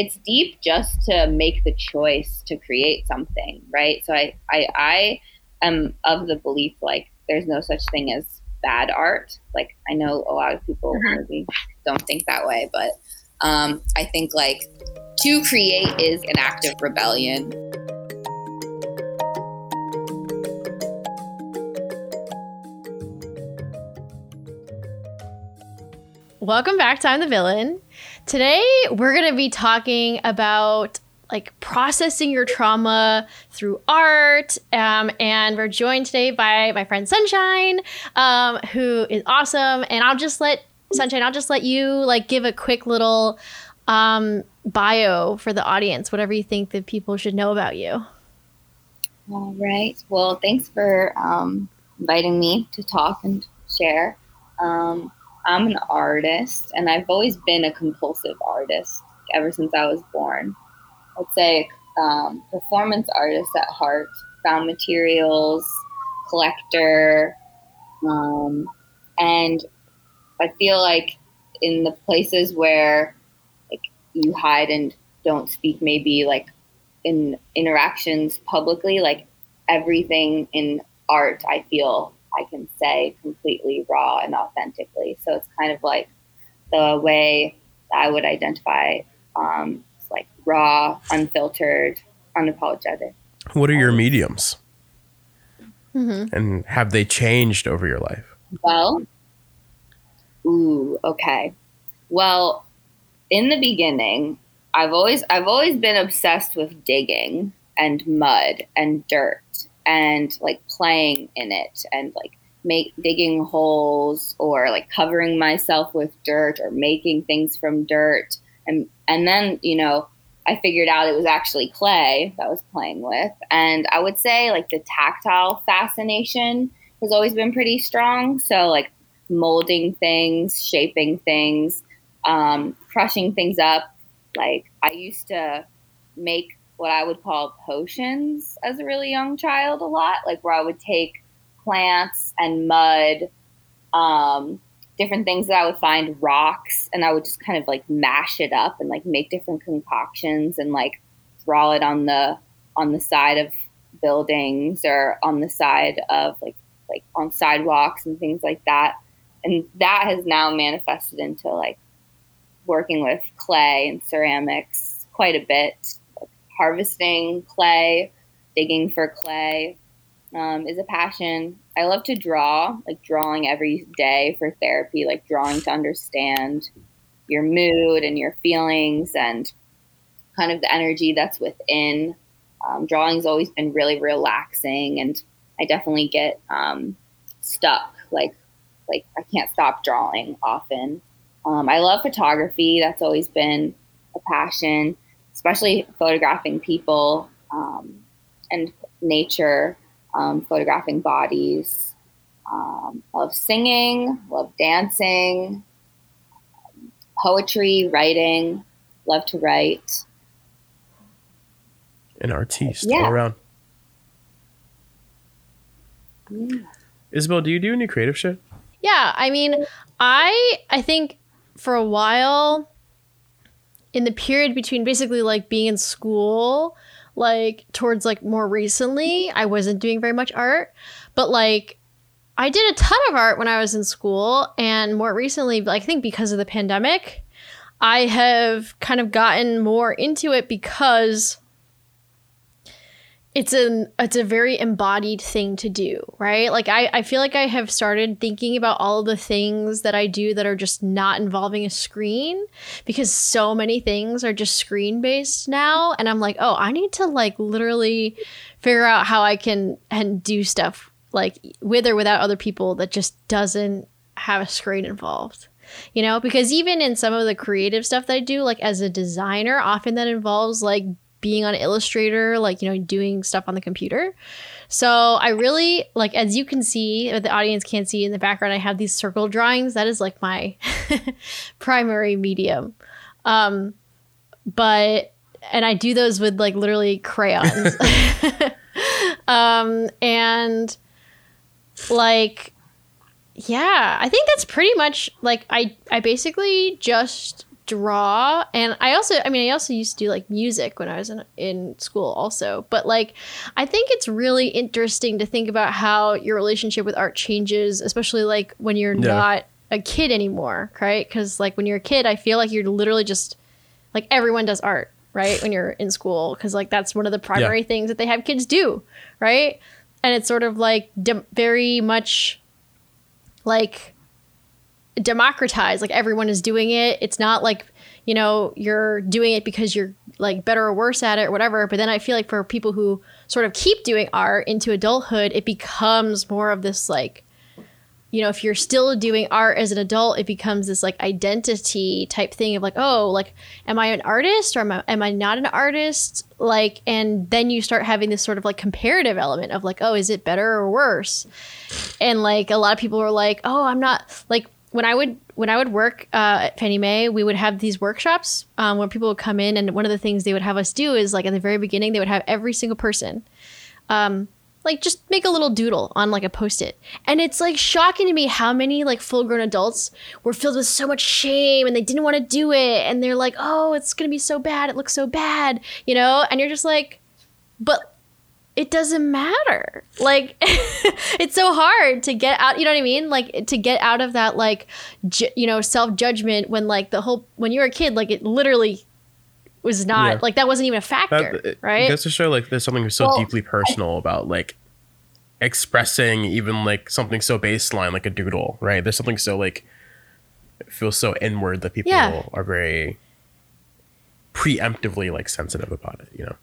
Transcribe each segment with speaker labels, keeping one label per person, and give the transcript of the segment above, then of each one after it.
Speaker 1: it's deep just to make the choice to create something, right? So I I I am of the belief like there's no such thing as bad art. Like I know a lot of people mm-hmm. maybe don't think that way, but um, I think like to create is an act of rebellion.
Speaker 2: Welcome back to I'm the Villain. Today we're going to be talking about like processing your trauma through art. Um, and we're joined today by my friend Sunshine, um, who is awesome. And I'll just let Sunshine, I'll just let you like give a quick little um, bio for the audience, whatever you think that people should know about you.
Speaker 1: All right. Well, thanks for um, inviting me to talk and share. Um, I'm an artist, and I've always been a compulsive artist ever since I was born. Let's say, um, performance artist at heart, found materials, collector, um, and I feel like in the places where like you hide and don't speak, maybe like in interactions publicly, like everything in art, I feel I can say completely raw and authentically. So it's kind of like the way I would identify um, like raw, unfiltered, unapologetic.
Speaker 3: What are your mediums? Mm-hmm. And have they changed over your life?
Speaker 1: Well, ooh, okay. Well, in the beginning, I've always I've always been obsessed with digging and mud and dirt and like playing in it and like make digging holes or like covering myself with dirt or making things from dirt and and then you know I figured out it was actually clay that I was playing with, and I would say like the tactile fascination has always been pretty strong. So like molding things, shaping things, um, crushing things up. Like I used to make what I would call potions as a really young child a lot, like where I would take plants and mud, um, different things that I would find rocks and I would just kind of like mash it up and like make different concoctions and like draw it on the on the side of buildings or on the side of like like on sidewalks and things like that. And that has now manifested into like working with clay and ceramics quite a bit, harvesting clay, digging for clay, um, is a passion. I love to draw, like drawing every day for therapy, like drawing to understand your mood and your feelings and kind of the energy that's within. Um, drawing's always been really relaxing, and I definitely get um, stuck. Like, like I can't stop drawing often. Um, I love photography. That's always been a passion, especially photographing people um, and nature um, photographing bodies. Um, love singing, love dancing, poetry, writing, love to write.
Speaker 3: An artiste yeah. all around. Yeah. Isabel, do you do any creative shit?
Speaker 2: Yeah, I mean, I I think for a while in the period between basically like being in school like towards like more recently i wasn't doing very much art but like i did a ton of art when i was in school and more recently i think because of the pandemic i have kind of gotten more into it because it's an it's a very embodied thing to do right? Like I, I feel like i have started thinking about all the things that i do that are just not involving a screen because so many things are just screen based now. And i'm like oh i need to like literally figure out how i can and do stuff like with or without other people that just doesn't have a screen involved you know? Because even in some of the creative stuff that i do like as a designer often that involves like being on Illustrator, like, you know, doing stuff on the computer. So I really like, as you can see, but the audience can't see in the background, I have these circle drawings. That is like my primary medium. Um, but, and I do those with like literally crayons. um, and like, yeah, I think that's pretty much like I, I basically just draw and i also i mean i also used to do like music when i was in, in school also but like i think it's really interesting to think about how your relationship with art changes especially like when you're
Speaker 3: Yeah.
Speaker 2: not a kid anymore right? Because like when you're a kid i feel like you're literally just like everyone does art right when you're in school because like that's one of the primary things that they have kids do right? And it's sort of like dem- very much like democratized like everyone is doing it. It's not like you know you're doing it because you're like better or worse at it or whatever. But then i feel like for people who sort of keep doing art into adulthood it becomes more of this like you know if you're still doing art as an adult it becomes this like identity type thing of like oh like am i an artist or am i, am I not an artist? Like and then you start having this sort of like comparative element of like oh is it better or worse? And like a lot of people are like oh i'm not like when i would when i would work uh, at fannie mae we would have these workshops um, where people would come in and one of the things they would have us do is like at the very beginning they would have every single person um, like just make a little doodle on like a post-it. And it's like shocking to me how many like full-grown adults were filled with so much shame and they didn't want to do it. And they're like oh it's gonna be so bad. It looks so bad you know? And you're just like but it doesn't matter like it's so hard to get out you know what i mean like to get out of that like ju- you know self-judgment when like the whole when you were a kid like it literally was not
Speaker 3: Yeah.
Speaker 2: like that wasn't even a factor
Speaker 3: That, it
Speaker 2: right
Speaker 3: goes to show like there's something so
Speaker 1: Well,
Speaker 3: deeply personal about like expressing even like something so baseline like a doodle, right? There's something so like it feels so inward that people
Speaker 2: Yeah.
Speaker 3: are very preemptively like sensitive about it, you know.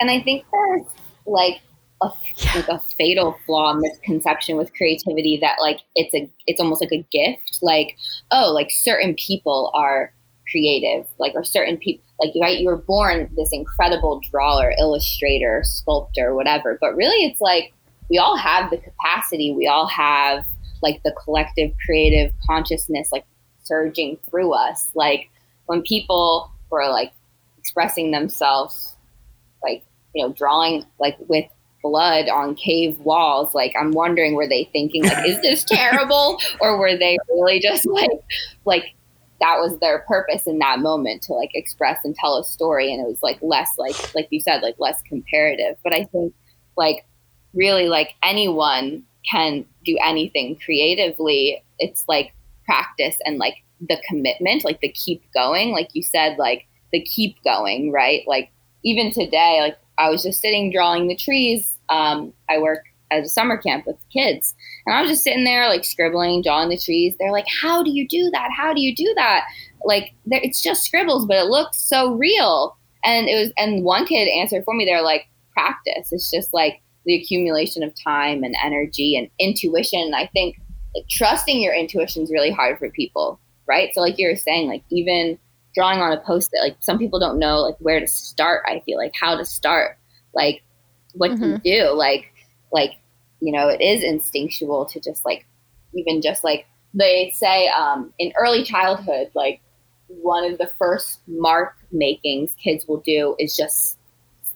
Speaker 1: And I think there's like a like a fatal flaw misconception with creativity that like it's a it's almost like a gift. Like, oh, like certain people are creative, like or certain people like right, you were born this incredible drawer, illustrator, sculptor, whatever. But really it's like we all have the capacity, we all have like the collective creative consciousness like surging through us. Like when people were like expressing themselves like you know drawing like with blood on cave walls like i'm wondering were they thinking like is this terrible? Or were they really just like like that was their purpose in that moment to like express and tell a story and it was like less like like you said like less comparative. But i think like really like anyone can do anything creatively. It's like practice and like the commitment like the keep going like you said like the keep going right? Like even today like i was just sitting drawing the trees. Um, i work at a summer camp with kids. And i was just sitting there like scribbling drawing the trees. They're like how do you do that? How do you do that? Like it's just scribbles but it looks so real. And it was and one kid answered for me. They're like practice. It's just like the accumulation of time and energy and intuition. I think like trusting your intuition is really hard for people right? So like you were saying like even drawing on a post-it like some people don't know like where to start i feel like how to start like what
Speaker 2: Mhm.
Speaker 1: to do like like you know it is instinctual to just like even just like they say um, in early childhood like one of the first mark makings kids will do is just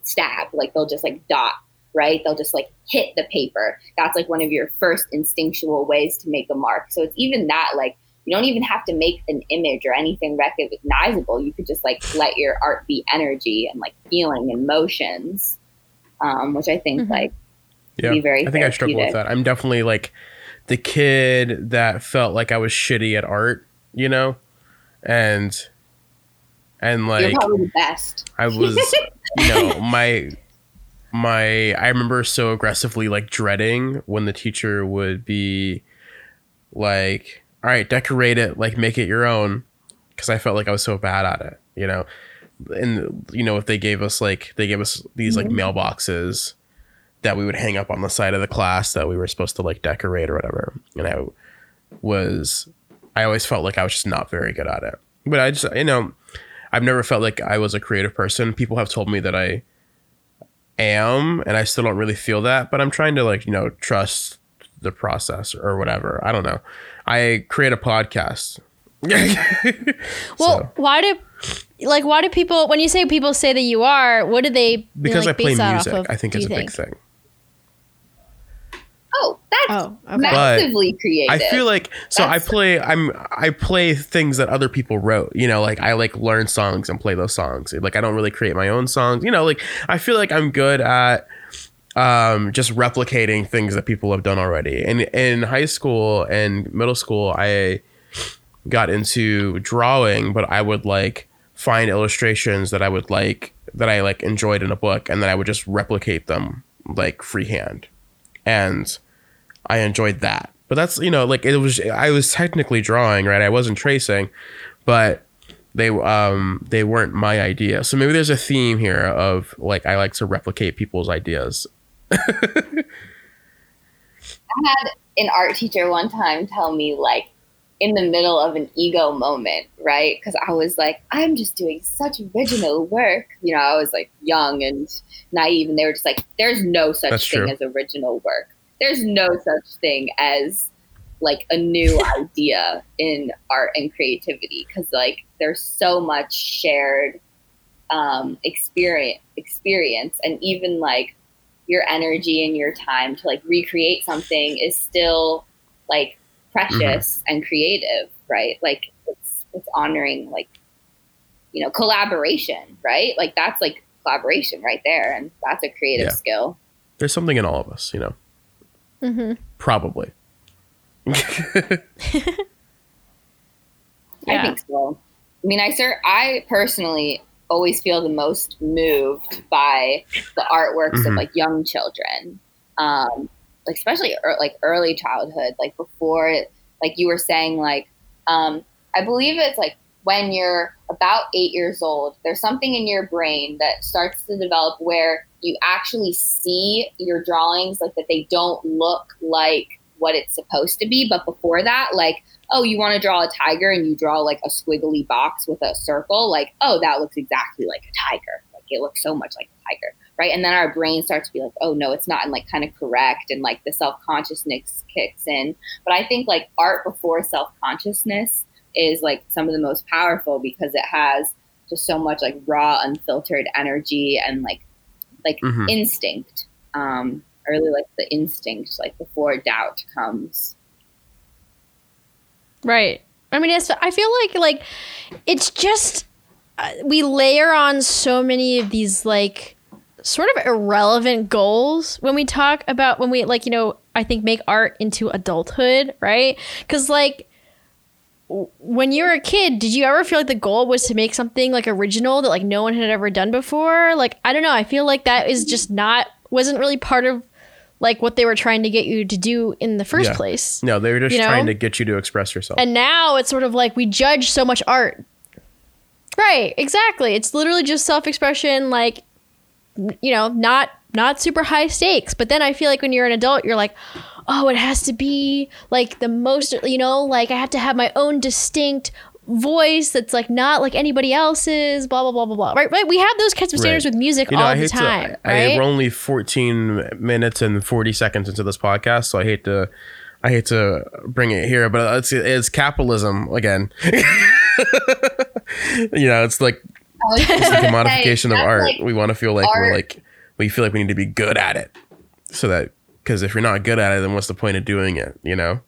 Speaker 1: stab like they'll just like dot right? They'll just like hit the paper. That's like one of your first instinctual ways to make a mark. So it's even that like you don't even have to make an image or anything recognizable you could just like let your art be energy and like feeling and motions um, which i think
Speaker 2: Mhm.
Speaker 1: like
Speaker 3: Yeah.
Speaker 1: be very
Speaker 3: I think I struggle with that. I'm definitely like the kid that felt like I was shitty at art, you know? And and like
Speaker 1: you're probably the best
Speaker 3: I was, you know, my my I remember so aggressively like dreading when the teacher would be like, "All right, decorate it, like make it your own," because I felt like I was so bad at it, you know. And you know, if they gave us like they gave us these like mm-hmm. mailboxes that we would hang up on the side of the class that we were supposed to like decorate or whatever, and I was I always felt like I was just not very good at it. But I just you know I've never felt like I was a creative person. People have told me that I am, and I still don't really feel that. But I'm trying to like you know trust the process or whatever. I don't know. I create a podcast.
Speaker 2: Well,
Speaker 3: So,
Speaker 2: why do like why do people when you say people say that you are, what do they you know,
Speaker 3: because
Speaker 2: like,
Speaker 3: I play
Speaker 2: base that off
Speaker 3: music,
Speaker 2: of,
Speaker 3: I think
Speaker 2: do
Speaker 3: is a
Speaker 2: you
Speaker 3: big thing.
Speaker 1: oh that's
Speaker 2: Oh, okay.
Speaker 1: massively creative.
Speaker 3: I feel like so I play I'm I play things that other people wrote. You know, like I like learn songs and play those songs. Like I don't really create my own songs. You know, like I feel like I'm good at um just replicating things that people have done already. And in high school and middle school I got into drawing, but I would like find illustrations that I would like that I like enjoyed in a book and then I would just replicate them like freehand. And I enjoyed that. But that's you know like it was I was technically drawing right. I wasn't tracing, but they um they weren't my idea. So maybe there's a theme here of like I like to replicate people's ideas.
Speaker 1: I had an art teacher one time tell me like in the middle of an ego moment, right? Because I was like, I'm just doing such original work. You know, I was like young and naive, and they were just like, there's no such
Speaker 3: That's
Speaker 1: thing
Speaker 3: true.
Speaker 1: as original work. There's no such thing as like a new idea in art and creativity because like there's so much shared um, experience experience and even like your energy and your time to like recreate something is still like precious and creative right like it's it's honoring like you know collaboration right like that's like collaboration right there and that's a creative
Speaker 3: Yeah.
Speaker 1: skill
Speaker 3: There's something in all of us, you know.
Speaker 2: hmm
Speaker 3: Probably.
Speaker 1: I think so. I mean, I sir, I personally always feel the most moved by the artworks of
Speaker 3: Mhm.
Speaker 1: like young children, um, like especially ear like early childhood, like before, like you were saying, like um, I believe it's like when you're about eight years old, there's something in your brain that starts to develop where you actually see your drawings like that they don't look like what it's supposed to be, but before that, like oh, you want to draw a tiger and you draw like a squiggly box with a circle, like, oh, that looks exactly like a tiger. Like it looks so much like a tiger. Right. And then our brain starts to be like, oh no, it's not and like kind of correct and like the self consciousness kicks in. But I think like art before self consciousness is like some of the most powerful because it has just so much like raw, unfiltered energy and like like
Speaker 3: Mhm.
Speaker 1: instinct. Um I really like the instinct, like before doubt comes.
Speaker 2: Right. I mean, it's, I feel like like it's just uh, we layer on so many of these like sort of irrelevant goals when we talk about when we like you know I think make art into adulthood, right? Because like when you were a kid, did you ever feel like the goal was to make something like original that like no one had ever done before? Like I don't know, I feel like that is just not wasn't really part of like what they were trying to get you to do in the first
Speaker 3: Yeah.
Speaker 2: place.
Speaker 3: no, they were just
Speaker 2: You know?
Speaker 3: trying to get you to express yourself.
Speaker 2: And now it's sort of like we judge so much art. Right, exactly. It's literally just self-expression like you know, not not super high stakes. But then I feel like when you're an adult, you're like, "Oh, it has to be like the most, you know, like I have to have my own distinct voice that's like not like anybody else's, blah blah blah blah blah." Right? Right? We have those kinds of standards
Speaker 3: Right.
Speaker 2: with music
Speaker 3: you know,
Speaker 2: all
Speaker 3: I
Speaker 2: the time,
Speaker 3: to. I,
Speaker 2: right?
Speaker 3: we're only 14 minutes and 40 seconds into this podcast, so I hate to. I hate to bring it here, but it's it's capitalism again. you know, it's like
Speaker 1: It's
Speaker 3: it's the commodification of art.
Speaker 1: Like,
Speaker 3: we want to feel like we're like we feel like we need to be good at it, so that because if you're not good at it, then what's the point of doing it? You know?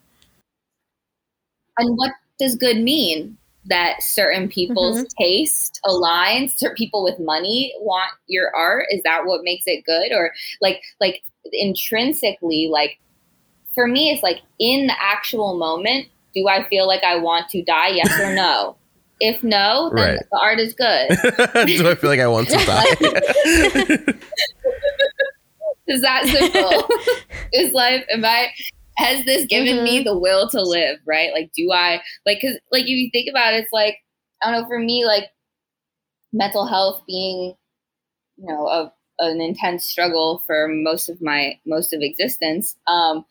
Speaker 1: and what does good mean? That certain people's mm-hmm. taste aligns, certain people with money want your art. Is that what makes it good? Or like like intrinsically, like for me, it's like in the actual moment, do I feel like I want to die? Yes or no? If no, then
Speaker 3: Right.
Speaker 1: the art is good.
Speaker 3: Do I feel like I want to die?
Speaker 1: Is that simple? is life? Am I? Has this given
Speaker 2: Mm-hmm.
Speaker 1: me the will to live? Right? Like, do I like? Because like, if you think about it, it's like I don't know. For me, like mental health being, you know, a, an intense struggle for most of my most of existence. Um,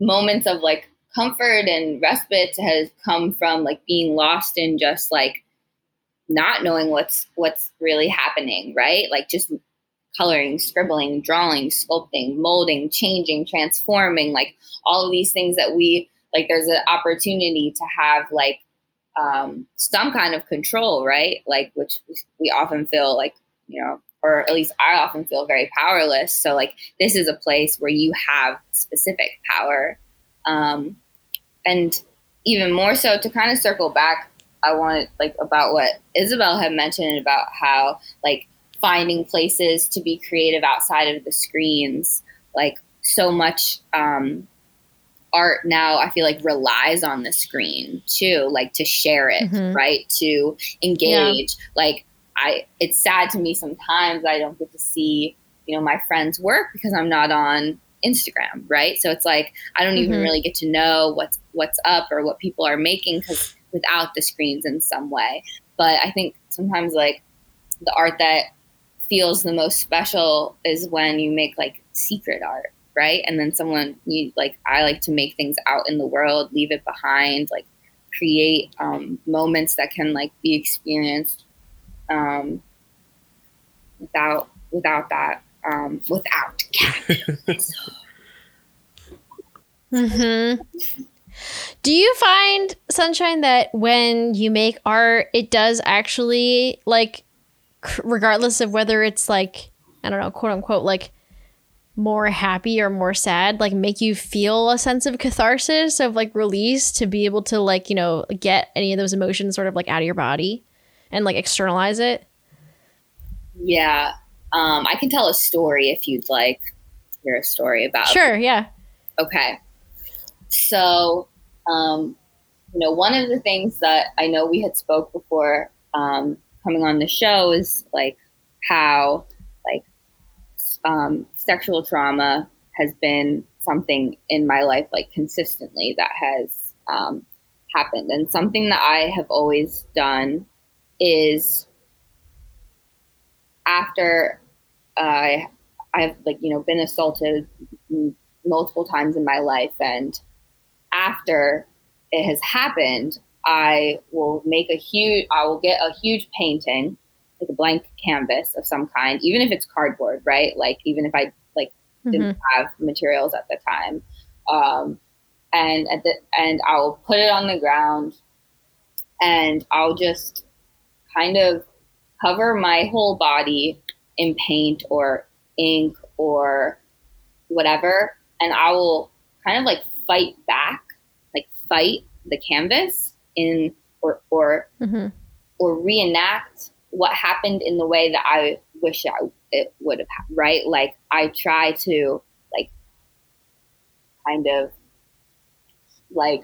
Speaker 1: moments of like comfort and respite has come from like being lost in just like not knowing what's what's really happening right like just coloring scribbling drawing sculpting molding changing transforming like all of these things that we like there's an opportunity to have like um, some kind of control right like which we often feel like you know or at least I often feel very powerless. So like this is a place where you have specific power. Um, and even more so to kind of circle back, I wanted like about what Isabel had mentioned about how like finding places to be creative outside of the screens, like so much um, art now I feel like relies on the screen too, like to share it,
Speaker 2: Mhm.
Speaker 1: right? To engage. Like I it's sad to me sometimes I don't get to see, you know, my friends' work because I'm not on Instagram, right? So it's like I don't even
Speaker 2: Mhm.
Speaker 1: really get to know what's what's up or what people are making cuz without the screens in some way. But I think sometimes like the art that feels the most special is when you make like secret art right? And then someone you like i like to make things out in the world leave it behind like create um, moments that can like be experienced um, without without that um, without
Speaker 2: hmm Do you find sunshine that when you make art, it does actually like, regardless of whether it's like I don't know, quote unquote, like more happy or more sad, like make you feel a sense of catharsis of like release to be able to like you know get any of those emotions sort of like out of your body and like externalize it.
Speaker 1: yeah um, i can tell a story if you'd like to hear a story about
Speaker 2: Sure, yeah.
Speaker 1: Okay. So, um, you know, one of the things that I know we had spoke before um, coming on the show is like how like um, sexual trauma has been something in my life like consistently that has um, happened, and something that I have always done is after I I've like you know been assaulted multiple times in my life and after it has happened I will make a huge I will get a huge painting like a blank canvas of some kind even if it's cardboard right like even if I like didn't
Speaker 2: Mhm.
Speaker 1: have materials at the time um, and at the and I'll put it on the ground and I'll just kind of cover my whole body in paint or ink or whatever and I will kind of like fight back like fight the canvas in or or
Speaker 2: hmm
Speaker 1: or reenact what happened in the way that I wish I it would have happened, right? Like I try to like kind of like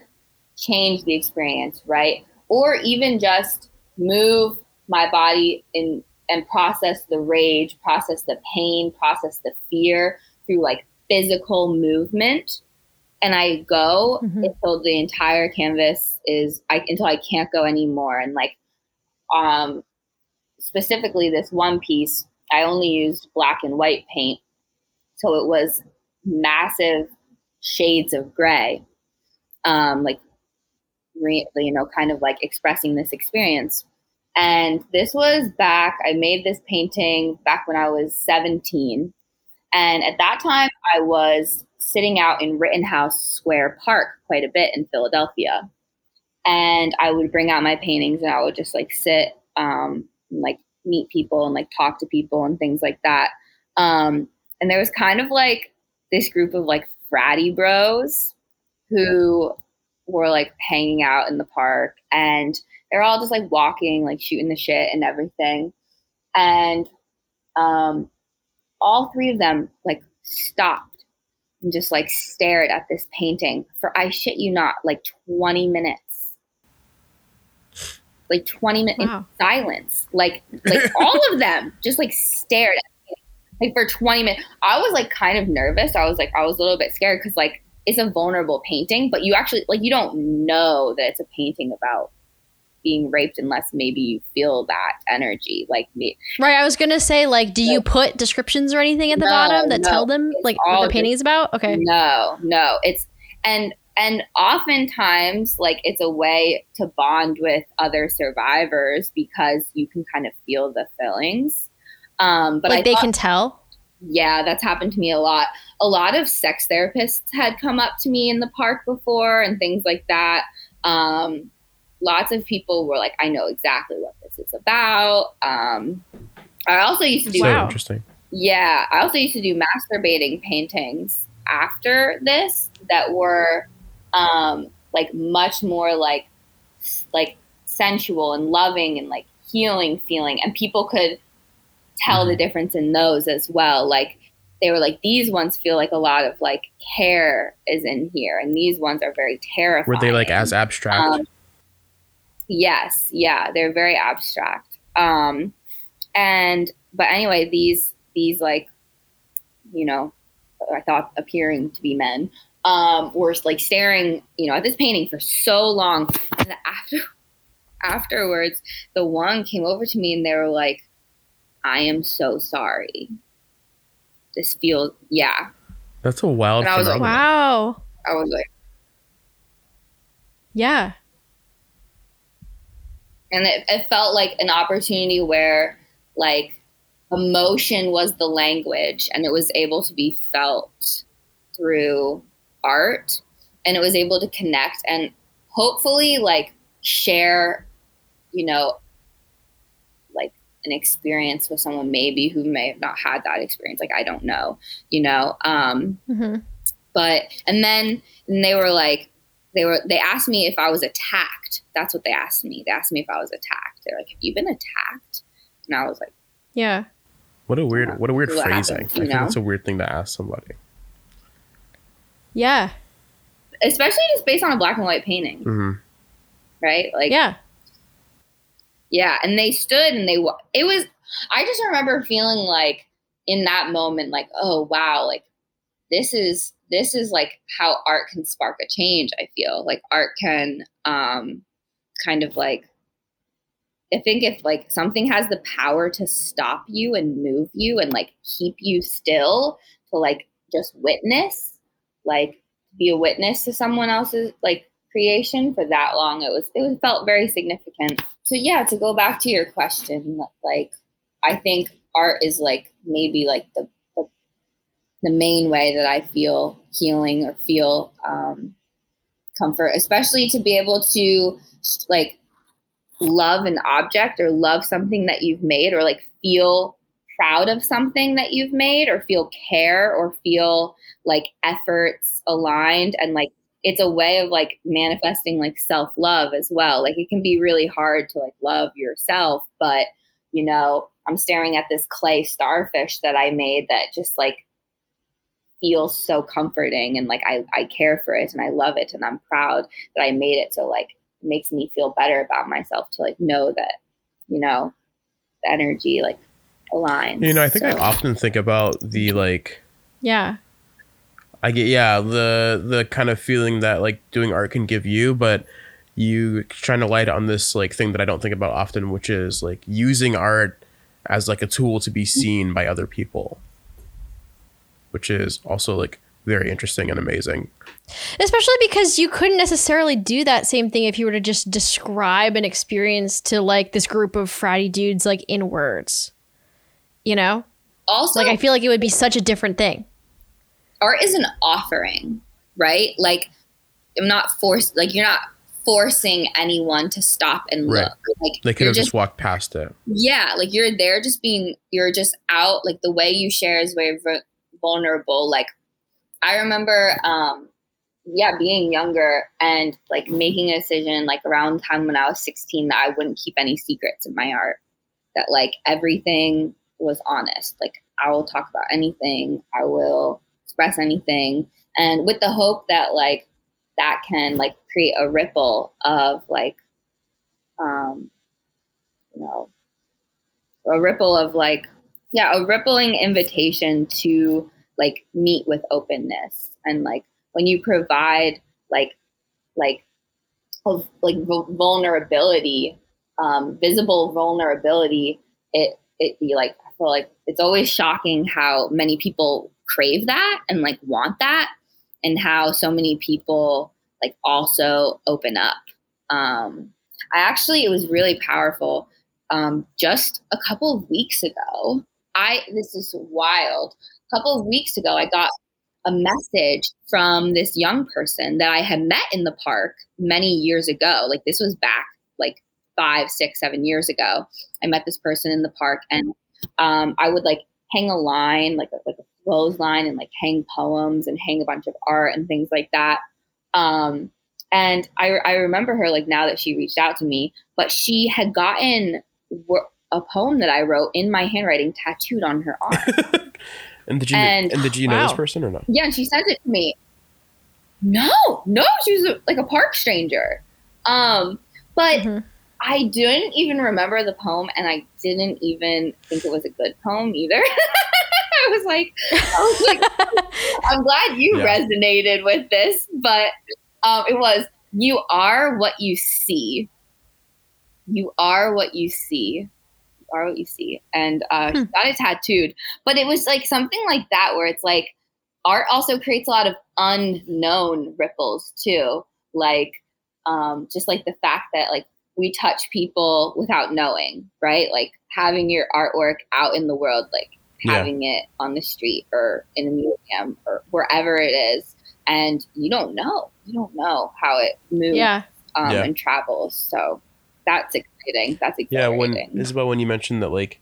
Speaker 1: change the experience, right? Or even just move my body in and process the rage, process the pain, process the fear through like physical movement. And I go
Speaker 2: Mhm.
Speaker 1: until the entire canvas is I until I can't go anymore. And like um specifically this one piece, I only used black and white paint. So it was massive shades of gray. Um, like re- you know, kind of like expressing this experience. And this was back, I made this painting back when I was 17. And at that time, I was sitting out in Rittenhouse Square Park quite a bit in Philadelphia. And I would bring out my paintings and I would just like sit, um, and, like meet people and like talk to people and things like that. Um, and there was kind of like this group of like fratty bros who were like hanging out in the park and they're all just like walking, like shooting the shit and everything. And um, all three of them like stopped and just like stared at this painting for I shit you not, like 20 minutes. Like 20 minutes
Speaker 2: Wow.
Speaker 1: in silence. Like like all of them just like stared at me like for 20 minutes. I was like kind of nervous. I was like I was a little bit scared because like it's a vulnerable painting, but you actually like you don't know that it's a painting about being raped unless maybe you feel that energy. Like me,
Speaker 2: Right, I was gonna say, like, do you put descriptions or anything at the
Speaker 1: No,
Speaker 2: bottom that
Speaker 1: no.
Speaker 2: tell them like what the painting is about? Okay.
Speaker 1: No, no. It's and and oftentimes like it's a way to bond with other survivors because you can kind of feel the feelings. Um, but
Speaker 2: like
Speaker 1: I
Speaker 2: they
Speaker 1: thought-
Speaker 2: can tell.
Speaker 1: yeah, that's happened to me a lot. A lot of sex therapists had come up to me in the park before and things like that. Um, lots of people were like, I know exactly what this is about. Um, I also used to do
Speaker 3: So
Speaker 2: Wow.
Speaker 3: interesting.
Speaker 1: Yeah, I also used to do masturbating paintings after this that were um, like much more like like sensual and loving and like healing feeling, and people could tell the difference in those as well. Like they were like these ones feel like a lot of like care is in here, and these ones are very terrifying.
Speaker 3: Were they like as abstract?
Speaker 1: Um, yes, yeah, they're very abstract. Um, and but anyway, these these like, you know, I thought appearing to be men, um, were like staring, you know, at this painting for so long, and after afterwards, the one came over to me and they were like, "I am so sorry. This feels yeah."
Speaker 3: That's a wild
Speaker 1: and I was like.
Speaker 2: Wow.
Speaker 1: I was like.
Speaker 2: Yeah.
Speaker 1: And it, it felt like an opportunity where like emotion was the language and it was able to be felt through art. And it was able to connect and hopefully like share you know like an experience with someone maybe who may have not had that experience. Like i don't know you know um
Speaker 2: hmm
Speaker 1: but and then and they were like they were they asked me if i was attacked that's what they asked me they asked me if i was attacked they're like have you been attacked and i was like
Speaker 2: Yeah.
Speaker 3: What a weird, what a weird
Speaker 1: What
Speaker 3: phrasing.
Speaker 1: happens,
Speaker 3: I
Speaker 1: you
Speaker 3: think
Speaker 1: know?
Speaker 3: that's a weird thing to ask somebody.
Speaker 2: Yeah.
Speaker 1: especially just based on a black and white painting
Speaker 3: hmm
Speaker 1: right like
Speaker 2: Yeah.
Speaker 1: yeah and they stood and they it was i just remember feeling like in that moment like oh wow like this is this is like how art can spark a change i feel. Like art can um kind of like i think if like something has the power to stop you and move you and like keep you still to like just witness like be a witness to someone else's like creation for that long it was it was felt very significant. So yeah to go back to your question like i think art is like maybe like the the, main way that i feel healing or feel um, comfort especially to be able to like love an object or love something that you've made or like feel proud of something that you've made or feel care or feel like efforts aligned and like it's a way of like manifesting like self-love as well. Like it can be really hard to like love yourself but you know i'm staring at this clay starfish that i made that just like feels so comforting and like i i care for it and i love it and i'm proud that i made it so like it makes me feel better about myself to like know that you know the energy like aligns
Speaker 3: You know, I think I often think about the like
Speaker 2: Yeah.
Speaker 3: I get yeah, the the kind of feeling that like doing art can give you, but you trying to light on this like thing that I don't think about often, which is like using art as like a tool to be mm-hmm. seen by other people. Which is also like very interesting and amazing.
Speaker 2: Especially because you couldn't necessarily do that same thing if you were to just describe an experience to like this group of fratty dudes like in words. You know?
Speaker 1: also
Speaker 2: Like I feel like it would be such a different thing.
Speaker 1: art is an offering, right? Like I'm not forced like you're not forcing anyone to stop and
Speaker 3: Right.
Speaker 1: look. Like
Speaker 3: They could
Speaker 1: you're
Speaker 3: have just walked past it.
Speaker 1: yeah, like you're there just being you're just out like the way you share is very vu- vulnerable. Like I remember um yeah, being younger and like making a decision like around time when I was 16 that I wouldn't keep any secrets in my art. That like everything was honest. Like I will talk about anything. I will express anything and with the hope that like that can like create a ripple of like um you know a ripple of like yeah a rippling invitation to like meet with openness and like when you provide like like like vulnerability um visible vulnerability it it be like i feel like it's always shocking how many people crave that and like want that and how so many people like also open up um i actually it was really powerful um, just a couple of weeks ago. I this is wild. A couple of weeks ago, I got a message from this young person that I had met in the park many years ago. Like this was back like five, six, seven years ago. I met this person in the park, and um, I would like hang a line, like a, like a clothesline, and like hang poems and hang a bunch of art and things like that. Um, and I, I remember her like now that she reached out to me, but she had gotten a poem that I wrote in my handwriting tattooed on her arm.
Speaker 3: and did you and, and did you know wow. this person or not?
Speaker 1: Yeah, and she sent it to me. No, no, she was a, like a park stranger. Um, but mm-hmm. I didn't even remember the poem, and I didn't even think it was a good poem either. I was like, I was like, I'm glad you yeah. resonated with this, but um, it was you are what you see. You are what you see. You are what you see, and uh, hmm. she got it tattooed. But it was like something like that, where it's like art also creates a lot of unknown ripples too, like um, just like the fact that like we touch people without knowing, right? Like having your artwork out in the world, like having yeah. it on the street or in a museum or wherever it is, and you don't know, you don't know how it moves
Speaker 2: yeah.
Speaker 1: Um,
Speaker 2: yeah.
Speaker 1: and travels. So that's exciting. That's exciting.
Speaker 3: Yeah, when Isabel, when you mentioned that, like,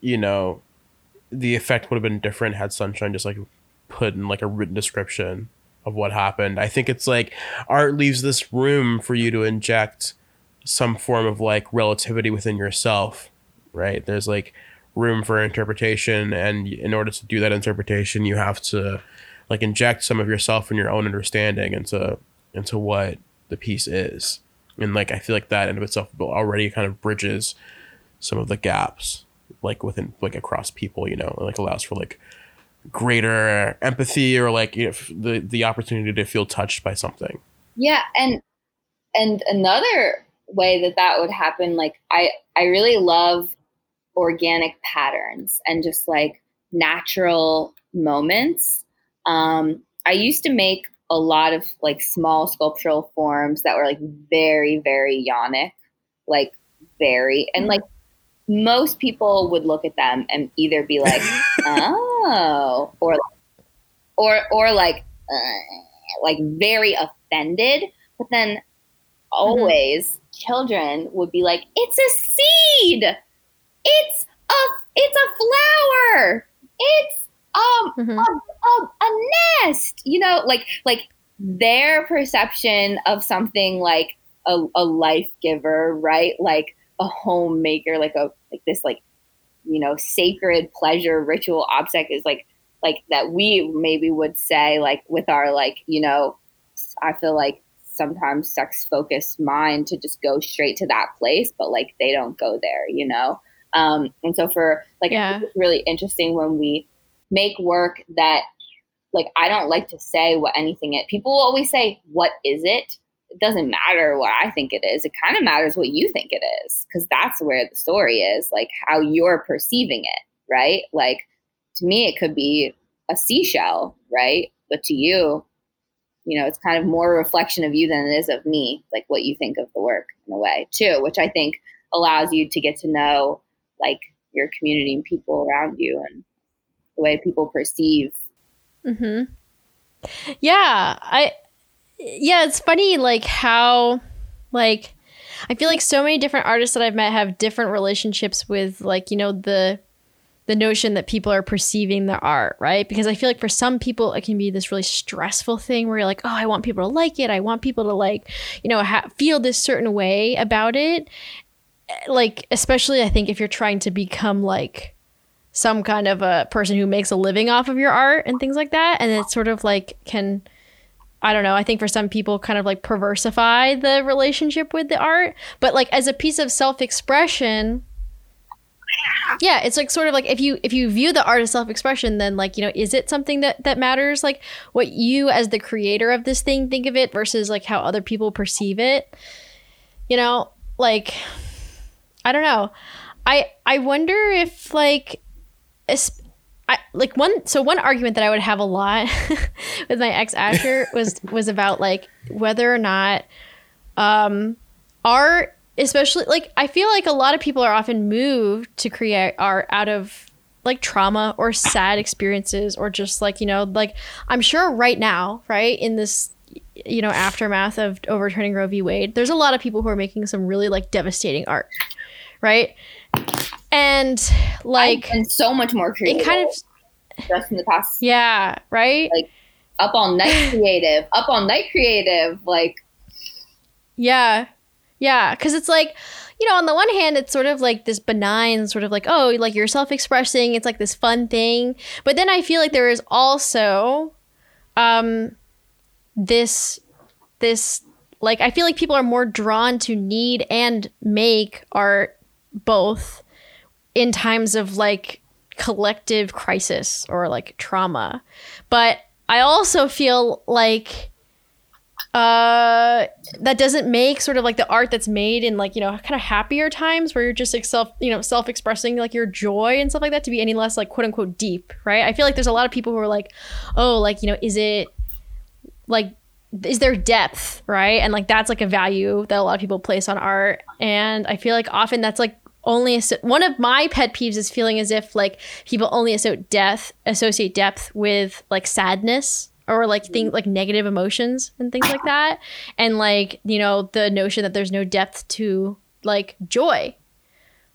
Speaker 3: you know, the effect would have been different had Sunshine just like put in like a written description of what happened. I think it's like art leaves this room for you to inject some form of like relativity within yourself, right? There's like room for interpretation and in order to do that interpretation, you have to like inject some of yourself and your own understanding into into what the piece is. And like I feel like that in of itself already kind of bridges some of the gaps like within like across people, you know, like allows for like greater empathy or like you know, the the opportunity to feel touched by something.
Speaker 1: Yeah, and and another way that that would happen like I I really love organic patterns and just like natural moments. Um I used to make a lot of like small sculptural forms that were like very very yonic, like very and like most people would look at them and either be like, "Oh," or or or like uh, like very offended. But then mm-hmm. always mm-hmm. children would be like, "It's a seed. It's a it's a flower. It's um mm-hmm. a, a, a nest." You know, like like their perception of something like a, a life giver, right? Like a homemaker, like a like this like you know sacred pleasure ritual object is like like that we maybe would say like with our like you know I feel like sometimes sex focused mind to just go straight to that place, but like they don't go there, you know. Um, and so for like yeah. it's really interesting when we make work that like I don't like to say what anything it. People always say, "What is it?" it doesn't matter what I think it is. It kind of matters what you think it is because that's where the story is, like how you're perceiving it, right? Like to me, it could be a seashell, right? But to you, you know, it's kind of more a reflection of you than it is of me, like what you think of the work in a way, too, which I think allows you to get to know like your community and people around you and the way people perceive.
Speaker 2: Hmm. Yeah, I yeah, it's funny like how like I feel like so many different artists that I've met have different relationships with like, you know, the the notion that people are perceiving the art, right? Because I feel like for some people it can be this really stressful thing where you're like, "Oh, I want people to like it. I want people to like, you know, ha- feel this certain way about it." Like especially I think if you're trying to become like some kind of a person who makes a living off of your art and things like that, and it sort of like can I don't know. I think for some people, kind of like perversify the relationship with the art. But like as a piece of self expression, yeah, it's like sort of like if you if you view the art as self expression, then like you know, is it something that that matters? Like what you as the creator of this thing think of it versus like how other people perceive it. You know, like I don't know. I I wonder if like I like one so one argument that I would have a lot with my ex Asher was was about like whether or not um art especially like I feel like a lot of people are often moved to create art out of like trauma or sad experiences or just like you know like I'm sure right now right in this you know aftermath of overturning Roe v. Wade there's a lot of people who are making some really like devastating art right and like
Speaker 1: and so much more creative.
Speaker 2: it kind of
Speaker 1: just in the past
Speaker 2: yeah right
Speaker 1: Like- up all night creative, up all night creative. Like
Speaker 2: Yeah. Yeah. Cause it's like, you know, on the one hand, it's sort of like this benign, sort of like, oh, like you're self expressing. It's like this fun thing. But then I feel like there is also um this this like I feel like people are more drawn to need and make art both in times of like collective crisis or like trauma. But I also feel like uh that doesn't make sort of like the art that's made in like you know kind of happier times where you're just like self you know self-expressing like your joy and stuff like that to be any less like quote unquote deep right? I feel like there's a lot of people who are like oh like you know is it like is there depth? Right? And like that's like a value that a lot of people place on art. And i feel like often that's like only one of my pet peeves is feeling as if like people only associate death associate depth with like sadness or like things like negative emotions and things like that. And like you know the notion that there's no depth to like joy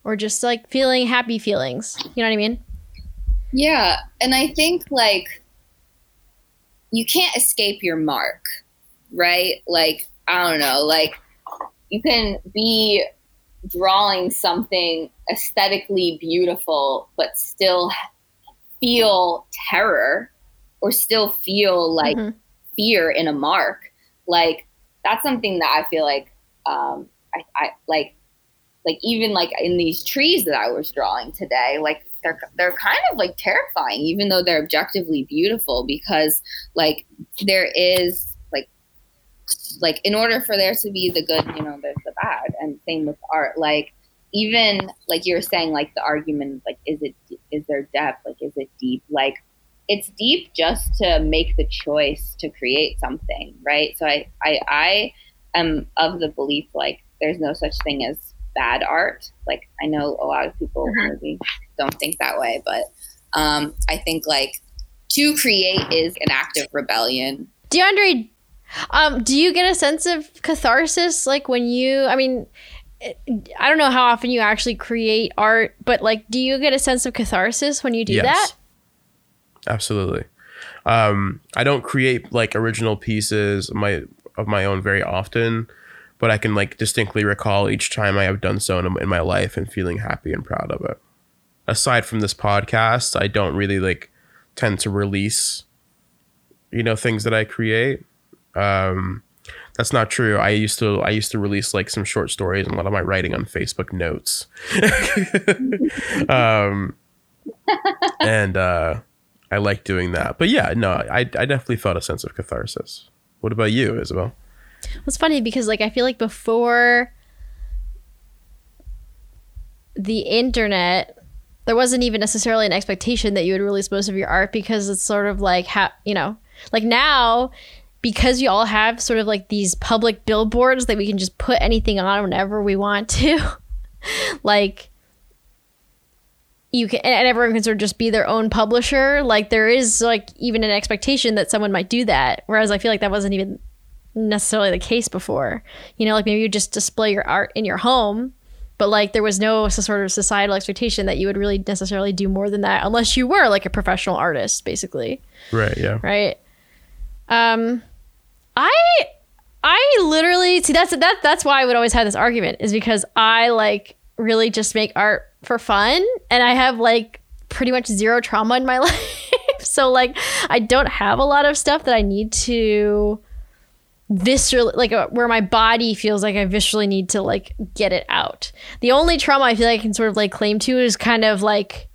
Speaker 2: or just like feeling happy feelings. You know what i mean?
Speaker 1: Yeah, and I think like you can't escape your mark, right? Like I don't know, like you can be drawing something aesthetically beautiful but still feel terror or still feel like
Speaker 2: Mhm.
Speaker 1: fear in a mark. Like that's something that I feel like um I, I like like even like in these trees that I was drawing today, like they're they're kind of like terrifying, even though they're objectively beautiful, because like there is like like in order for there to be the good, you know, the bad, and same with art. Like even like you were saying, like the argument, like is it is there depth, like is it deep, like it's deep just to make the choice to create something, right? So I I I am of the belief like there's no such thing as bad art. Like I know a lot of people
Speaker 2: Mhm.
Speaker 1: maybe don't think that way, but um, I think like to create is an act of rebellion.
Speaker 2: DeAndre, um, do you get a sense of catharsis like when you? I mean, I don't know how often you actually create art, but like, do you get a sense of catharsis when you do that?
Speaker 3: Absolutely. Um, I don't create like original pieces of my of my own very often, but I can like distinctly recall each time I have done so in, in my life and feeling happy and proud of it. Aside from this podcast, I don't really like tend to release, you know, things that I create. Um, that's not true. I used to I used to release like some short stories and a lot of my writing on Facebook notes. um, and uh, I like doing that. But yeah, no, I I definitely felt a sense of catharsis. What about you, Isabel?
Speaker 2: It's funny because like I feel like before the internet, there wasn't even necessarily an expectation that you would release most of your art because it's sort of like how you know, like now because you all have sort of like these public billboards that we can just put anything on whenever we want to. like you can and everyone can sort of just be their own publisher like there is like even an expectation that someone might do that whereas i feel like that wasn't even necessarily the case before you know like maybe you just display your art in your home but like there was no sort of societal expectation that you would really necessarily do more than that unless you were like a professional artist basically
Speaker 3: Right. Yeah.
Speaker 2: right um i i literally see that's that that's why i would always have this argument is because i like really just make art for fun and i have like pretty much zero trauma in my life. So like i don't have a lot of stuff that i need to viscerally like uh, where my body feels like i viscerally need to like get it out. The only trauma i feel like i can sort of like claim to is kind of like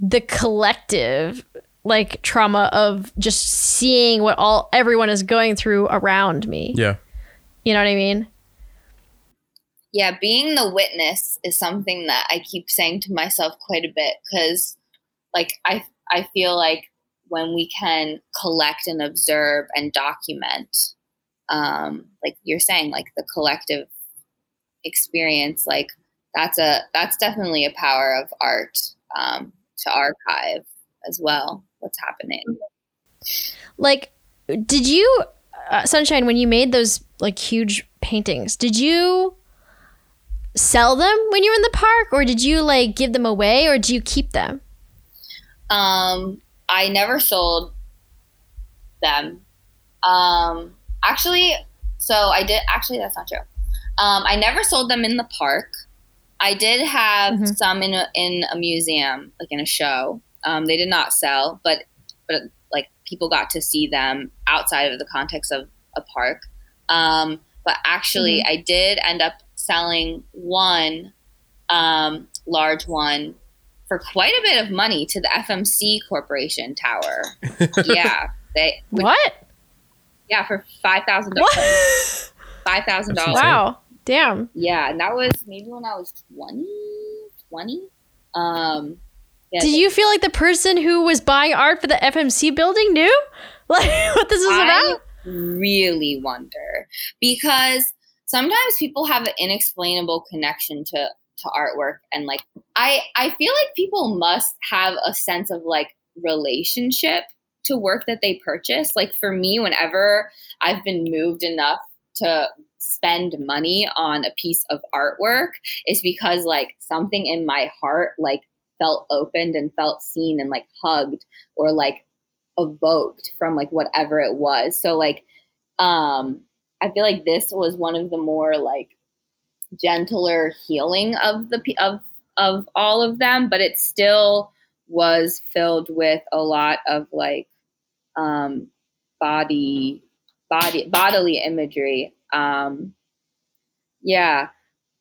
Speaker 2: the collective like trauma of just seeing what all everyone is going through around me.
Speaker 3: Yeah.
Speaker 2: You know what I mean?
Speaker 1: yeah, being the witness is something that I keep saying to myself quite a bit because, like, I I feel like when we can collect and observe and document, um, like you're saying, like the collective experience, like that's a that's definitely a power of art um, to archive as well. What's happening?
Speaker 2: Like did you uh, Sunshine when you made those like huge paintings, did you sell them when you were in the park, or did you like give them away, or do you keep them?
Speaker 1: Um, I never sold them. Um, actually, so I did. Actually, that's not true. Um, I never sold them in the park. I did have
Speaker 2: Mhm.
Speaker 1: some in a, in a museum, like in a show. Um, they did not sell, but but like people got to see them outside of the context of a park. Um, but actually, I did end up selling one um, large one for quite a bit of money to the FMC Corporation Tower. yeah, they
Speaker 2: What?
Speaker 1: yeah for five thousand dollars. Five thousand dollars.
Speaker 2: wow. Damn.
Speaker 1: Yeah, and that was maybe when I was 20, 20. Um, yeah,
Speaker 2: Did you feel like the person who was buying art for the FMC building knew like what this was
Speaker 1: I
Speaker 2: about?
Speaker 1: really wonder because sometimes people have an inexplainable connection to to artwork and like I I feel like people must have a sense of like relationship to work that they purchase. Like for me, whenever I've been moved enough to spend money on a piece of artwork, is because like something in my heart like felt opened and felt seen and like hugged or like evoked from like whatever it was. So like um I feel like this was one of the more like gentler healing of the of of all of them, but it still was filled with a lot of like um body body bodily imagery. Um yeah.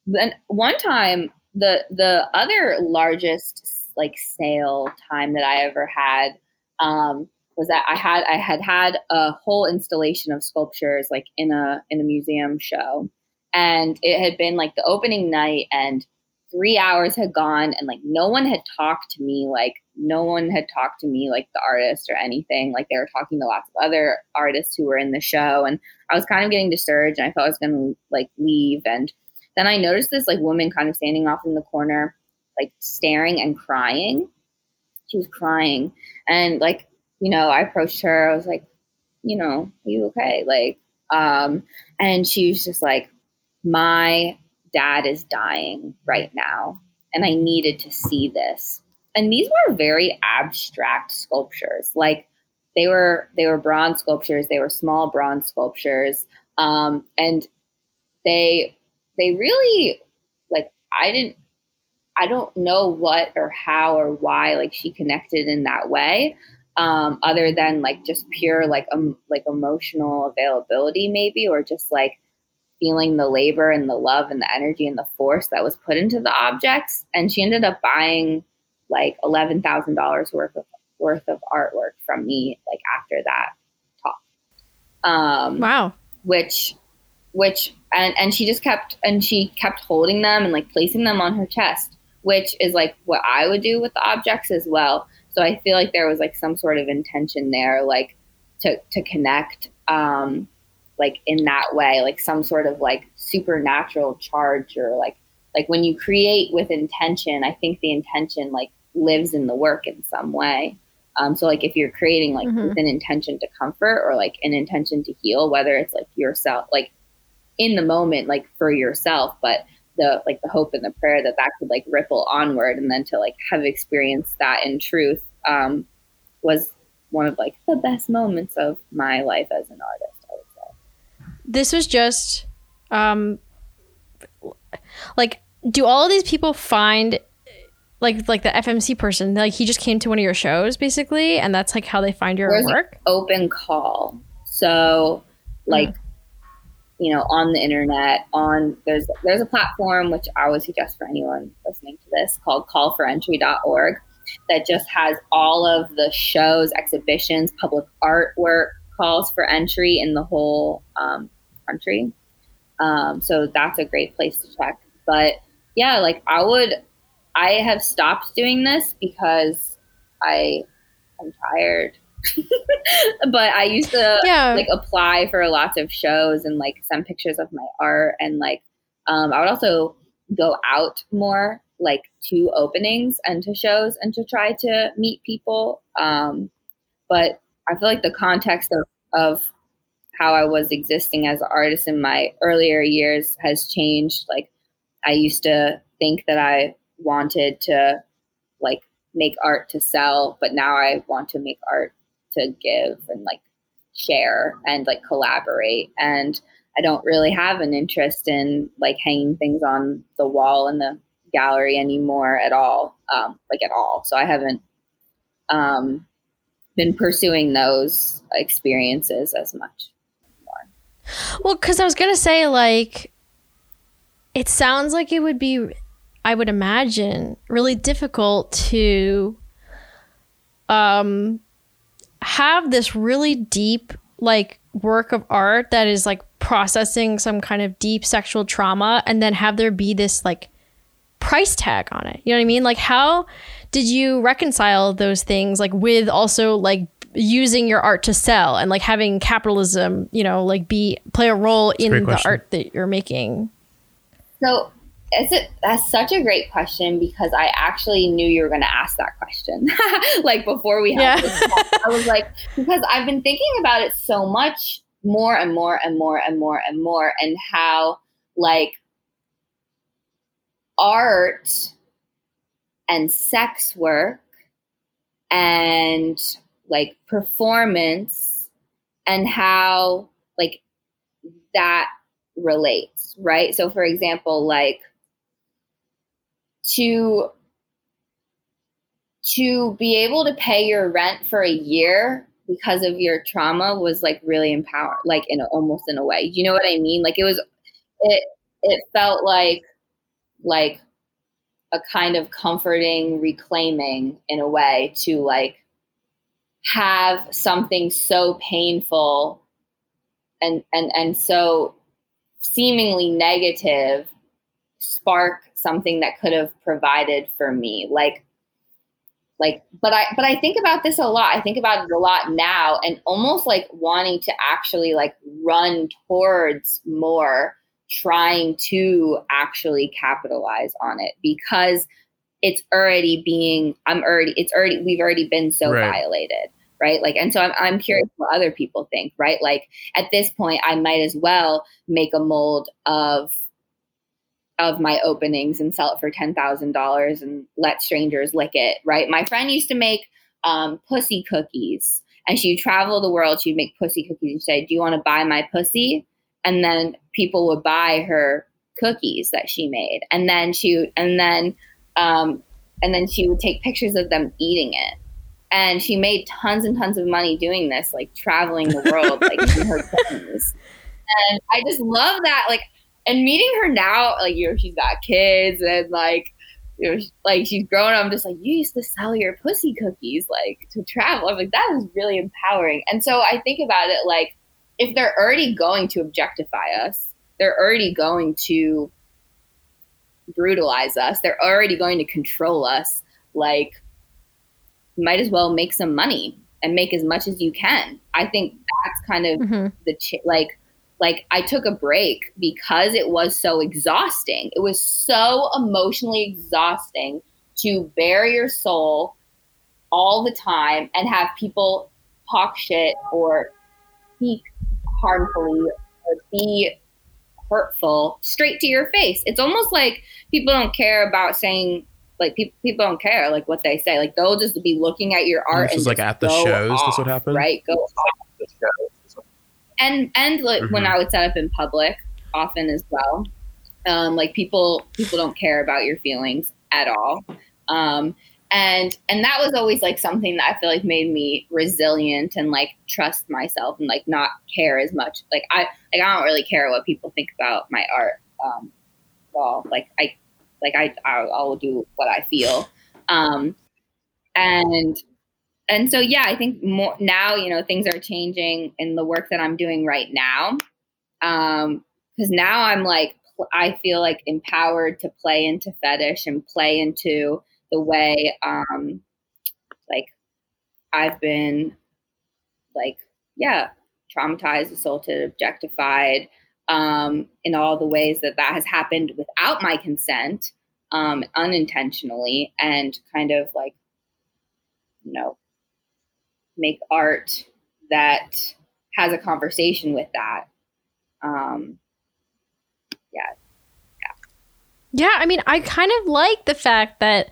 Speaker 1: Then one time the the other largest like sale time that I ever had um was that I had I had had a whole installation of sculptures like in a in a museum show, and it had been like the opening night, and three hours had gone, and like no one had talked to me, like no one had talked to me, like the artist or anything. Like they were talking to lots of other artists who were in the show, and I was kind of getting discouraged, and I thought I was gonna like leave, and then I noticed this like woman kind of standing off in the corner, like staring and crying. She was crying, and like you know, I approached her. I was like, you know, are you okay? Like, um, and she was just like, my dad is dying right now, and I needed to see this. And these were very abstract sculptures. Like, they were they were bronze sculptures. They were small bronze sculptures, um, and they they really like I didn't I don't know what or how or why like she connected in that way um, other than like just pure like um, like emotional availability maybe or just like feeling the labor and the love and the energy and the force that was put into the objects and she ended up buying like $11,000 worth of worth of artwork from me like after that talk um
Speaker 2: Wow.
Speaker 1: which which and and she just kept and she kept holding them and like placing them on her chest which is like what i would do with the objects as well so i feel like there was like some sort of intention there like to to connect um like in that way like some sort of like supernatural charge or like like when you create with intention i think the intention like lives in the work in some way um, so like if you're creating like
Speaker 2: Mhm.
Speaker 1: with an intention to comfort or like an intention to heal whether it's like yourself like in the moment like for yourself but the like the hope and the prayer that that could like ripple onward and then to like have experienced that in truth um, was one of like the best moments of my life as an artist i would say
Speaker 2: This was just um like do all of these people find like like the FMC person like he just came to one of your shows basically and that's like how they find your
Speaker 1: Where's it?
Speaker 2: work?
Speaker 1: open call. So like you know, on the internet, on there's there's a platform which I would suggest for anyone listening to this called callforentry.org that just has all of the shows, exhibitions, public artwork calls for entry in the whole um, country. Um, so that's a great place to check. But yeah, like I would, I have stopped doing this because I am tired. but I used to
Speaker 2: Yeah.
Speaker 1: like apply for lots of shows and like send pictures of my art and like um, I would also go out more like to openings and to shows and to try to meet people. Um, but I feel like the context of, of how I was existing as an artist in my earlier years has changed like I used to think that I wanted to like make art to sell, but now I want to make art to give and like share and like collaborate. And I don't really have an interest in like hanging things on the wall in the gallery anymore at all, um, like at all. So I haven't um, been pursuing those experiences as much more.
Speaker 2: Well, because I was gonna say like, it sounds like it would be, I would imagine, really difficult to, um, have this really deep like work of art that is like processing some kind of deep sexual trauma and then have there be this like price tag on it. You know what I mean? Like how did you reconcile those things like with also like using your art to sell and like having capitalism, you know, like be play a role in the
Speaker 3: question.
Speaker 2: art that you're making?
Speaker 1: So it's a, that's such a great question because I actually knew you were going to ask that question. like before we had
Speaker 2: Yeah.
Speaker 1: this call, I was like, because I've been thinking about it so much more and more and more and more and more, and how like art and sex work and like performance and how like that relates, right? So, for example, like to to be able to pay your rent for a year because of your trauma was like really empowered, like in a, almost in a way. You know what I mean? Like it was, it it felt like like a kind of comforting reclaiming in a way to like have something so painful and and and so seemingly negative spark something that could have provided for me. Like like but i but i think about this a lot. I think about it a lot now and almost like wanting to actually like run towards more trying to actually capitalize on it because it's already being i'm already it's already we've already been so
Speaker 3: Right.
Speaker 1: violated right? Like and so I'm, I'm curious what other people think right? Like at this point i might as well make a mold of of my openings and sell it for $10,000 and let strangers lick it, right? My friend used to make um, pussy cookies and she'd travel the world. She'd make pussy cookies and say, Do you want to buy my pussy? And then people would buy her cookies that she made. And then she, and then, um, and then she would take pictures of them eating it. And she made tons and tons of money doing this, like traveling the world, like in her cookies. And I just love that. Like, and meeting her now, like you know, she's got kids and like you know, like she's grown up. I'm just like, you used to sell your pussy cookies like to travel. I'm like, that is really empowering. And so I think about it like, if they're already going to objectify us, they're already going to brutalize us. They're already going to control us. Like, might as well make some money and make as much as you can. I think that's kind of
Speaker 2: Mhm.
Speaker 1: the ch- like like I took a break because it was so exhausting. It was so emotionally exhausting to bare your soul all the time and have people talk shit or speak harmfully or be hurtful straight to your face. It's almost like people don't care about saying like people people don't care like what they say. Like they'll just be looking at your art
Speaker 3: This
Speaker 1: and
Speaker 3: is like at the shows.
Speaker 1: off,
Speaker 3: That's what happened.
Speaker 1: right? Go off the shows. And and like when
Speaker 3: Mhm.
Speaker 1: I would set up in public, often as well. Um, like people people don't care about your feelings at all. Um, and and that was always like something that I feel like made me resilient and like trust myself and like not care as much. Like I like I don't really care what people think about my art um, at all. Like I like I I'll, I'll do what I feel. Um, and and so yeah, I think more now you know things are changing in the work that I'm doing right now. Um, because now I'm like I feel like empowered to play into fetish and play into the way um like I've been like yeah traumatized, assaulted, objectified um in all the ways that that has happened without my consent um unintentionally and kind of like you know make art that has a conversation with that. Um
Speaker 2: Yeah, I mean, I kind of like the fact that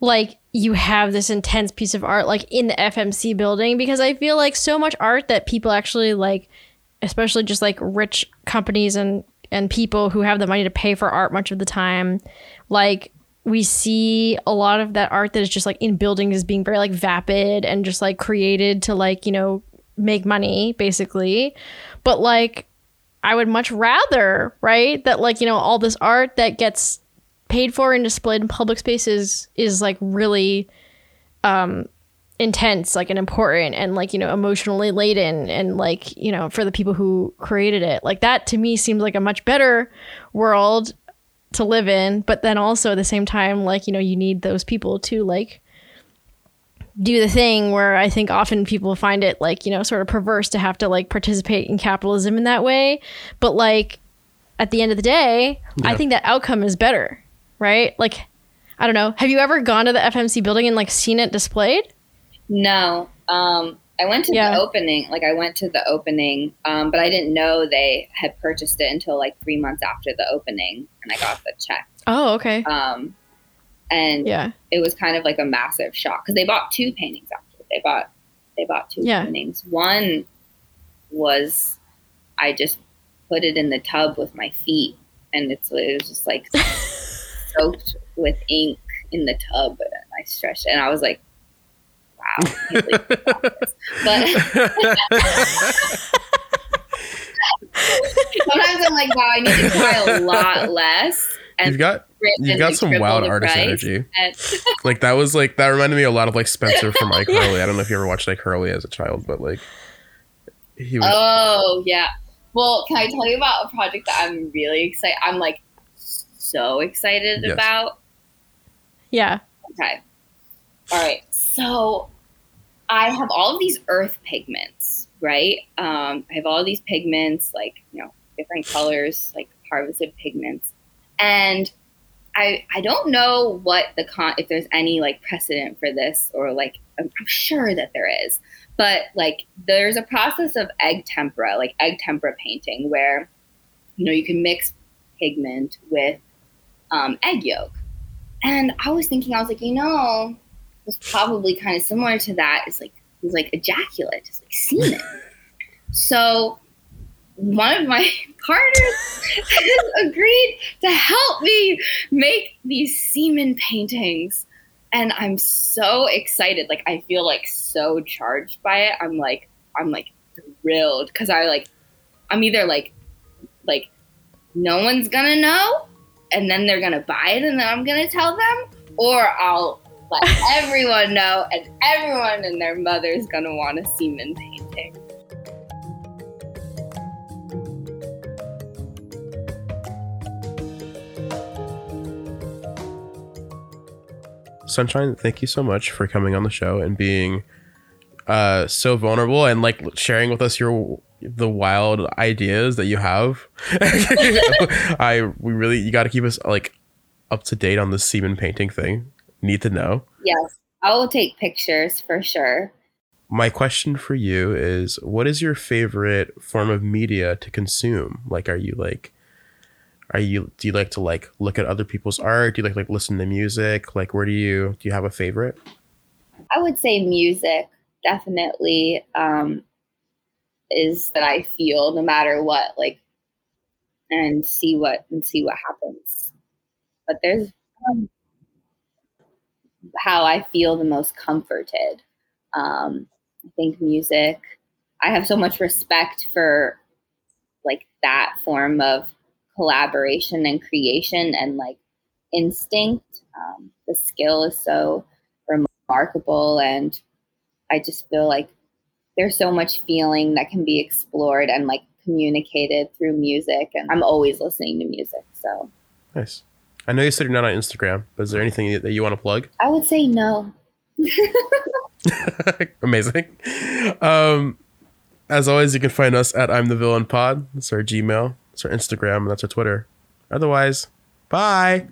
Speaker 2: like you have this intense piece of art like in the FMC building because I feel like so much art that people actually like especially just like rich companies and and people who have the money to pay for art much of the time like we see a lot of that art that is just like in buildings is being very like vapid and just like created to like you know make money basically. But like i would much rather right that like you know all this art that gets paid for and displayed in public spaces is like really um intense like and important and like you know emotionally laden and like you know for the people who created it. Like that to me seems like a much better world to live in but then also at the same time like you know you need those people to like do the thing where i think often people find it like you know sort of perverse to have to like participate in capitalism in that way. But like at the end of the day i think that outcome is better right? Like i don't know. Have you ever gone to the fmc building and like seen it displayed?
Speaker 1: No. Um, I went to
Speaker 2: Yeah.
Speaker 1: the opening. Like I went to the opening, um, but I didn't know they had purchased it until like three months after the opening, and I got the check.
Speaker 2: oh okay
Speaker 1: Um, and
Speaker 2: yeah
Speaker 1: it was kind of like a massive shock because they bought two paintings after. They bought they bought two
Speaker 2: Yeah.
Speaker 1: paintings. One was I just put it in the tub with my feet, and it's it was just like soaked with ink in the tub, and I stretched, it, and I was like, "Wow!" I can't believe I got this. Sometimes I'm like, "Wow, I need to try a lot less." And
Speaker 3: you've got you've got some wild artist energy.
Speaker 1: And-
Speaker 3: Like that was like that reminded me a lot of like Spencer from iCarly. I don't know if you ever watched iCarly as a child, but like he was
Speaker 1: Oh yeah. Well, can I tell you about a project that I'm really excited? I'm like so excited
Speaker 3: Yes.
Speaker 1: about.
Speaker 2: yeah
Speaker 1: Okay. All right. So I have all of these earth pigments, right? Um, I have all these pigments, like you know, different colors, like harvested pigments, and I I don't know what the con if there's any like precedent for this or like I'm, I'm sure that there is, but like there's a process of egg tempera, like egg tempera painting, where you know you can mix pigment with um, egg yolk. And I was thinking, I was like, you know, it's probably kind of similar to that. It's like it's like ejaculate, it's like semen. so one of my partners has agreed to help me make these semen paintings. And I'm so excited. Like I feel like so charged by it. I'm like I'm like thrilled because I like I'm either like like no one's gonna know and then they're gonna buy it and then I'm gonna tell them, or I'll let everyone know and everyone and their mother's gonna want a semen painting.
Speaker 3: Sunshine, thank you so much for coming on the show and being uh so vulnerable and like sharing with us your the wild ideas that you have. I we really you got to keep us like up to date on the semen painting thing. Need to know.
Speaker 1: Yes, I will take pictures for sure.
Speaker 3: My question for you is what is your favorite form of media to consume? Like are you like are you do you like to like look at other people's art? Do you like like listen to music? Like where do you do you have a favorite?
Speaker 1: I would say music definitely um, is that I feel no matter what, like, and see what and see what happens. But there's um, how I feel the most comforted. Um, I think music. I have so much respect for like that form of collaboration and creation and like instinct. Um, the skill is so remarkable and I just feel like there's so much feeling that can be explored and like communicated through music and I'm always listening to music. So
Speaker 3: Nice. I know you said you're not on Instagram, but is there anything that you want to plug?
Speaker 1: I would say no.
Speaker 3: Amazing. Um, as always, you can find us at I'm the Villain Pod. That's our Gmail. That's our Instagram, and that's our Twitter. Otherwise, bye.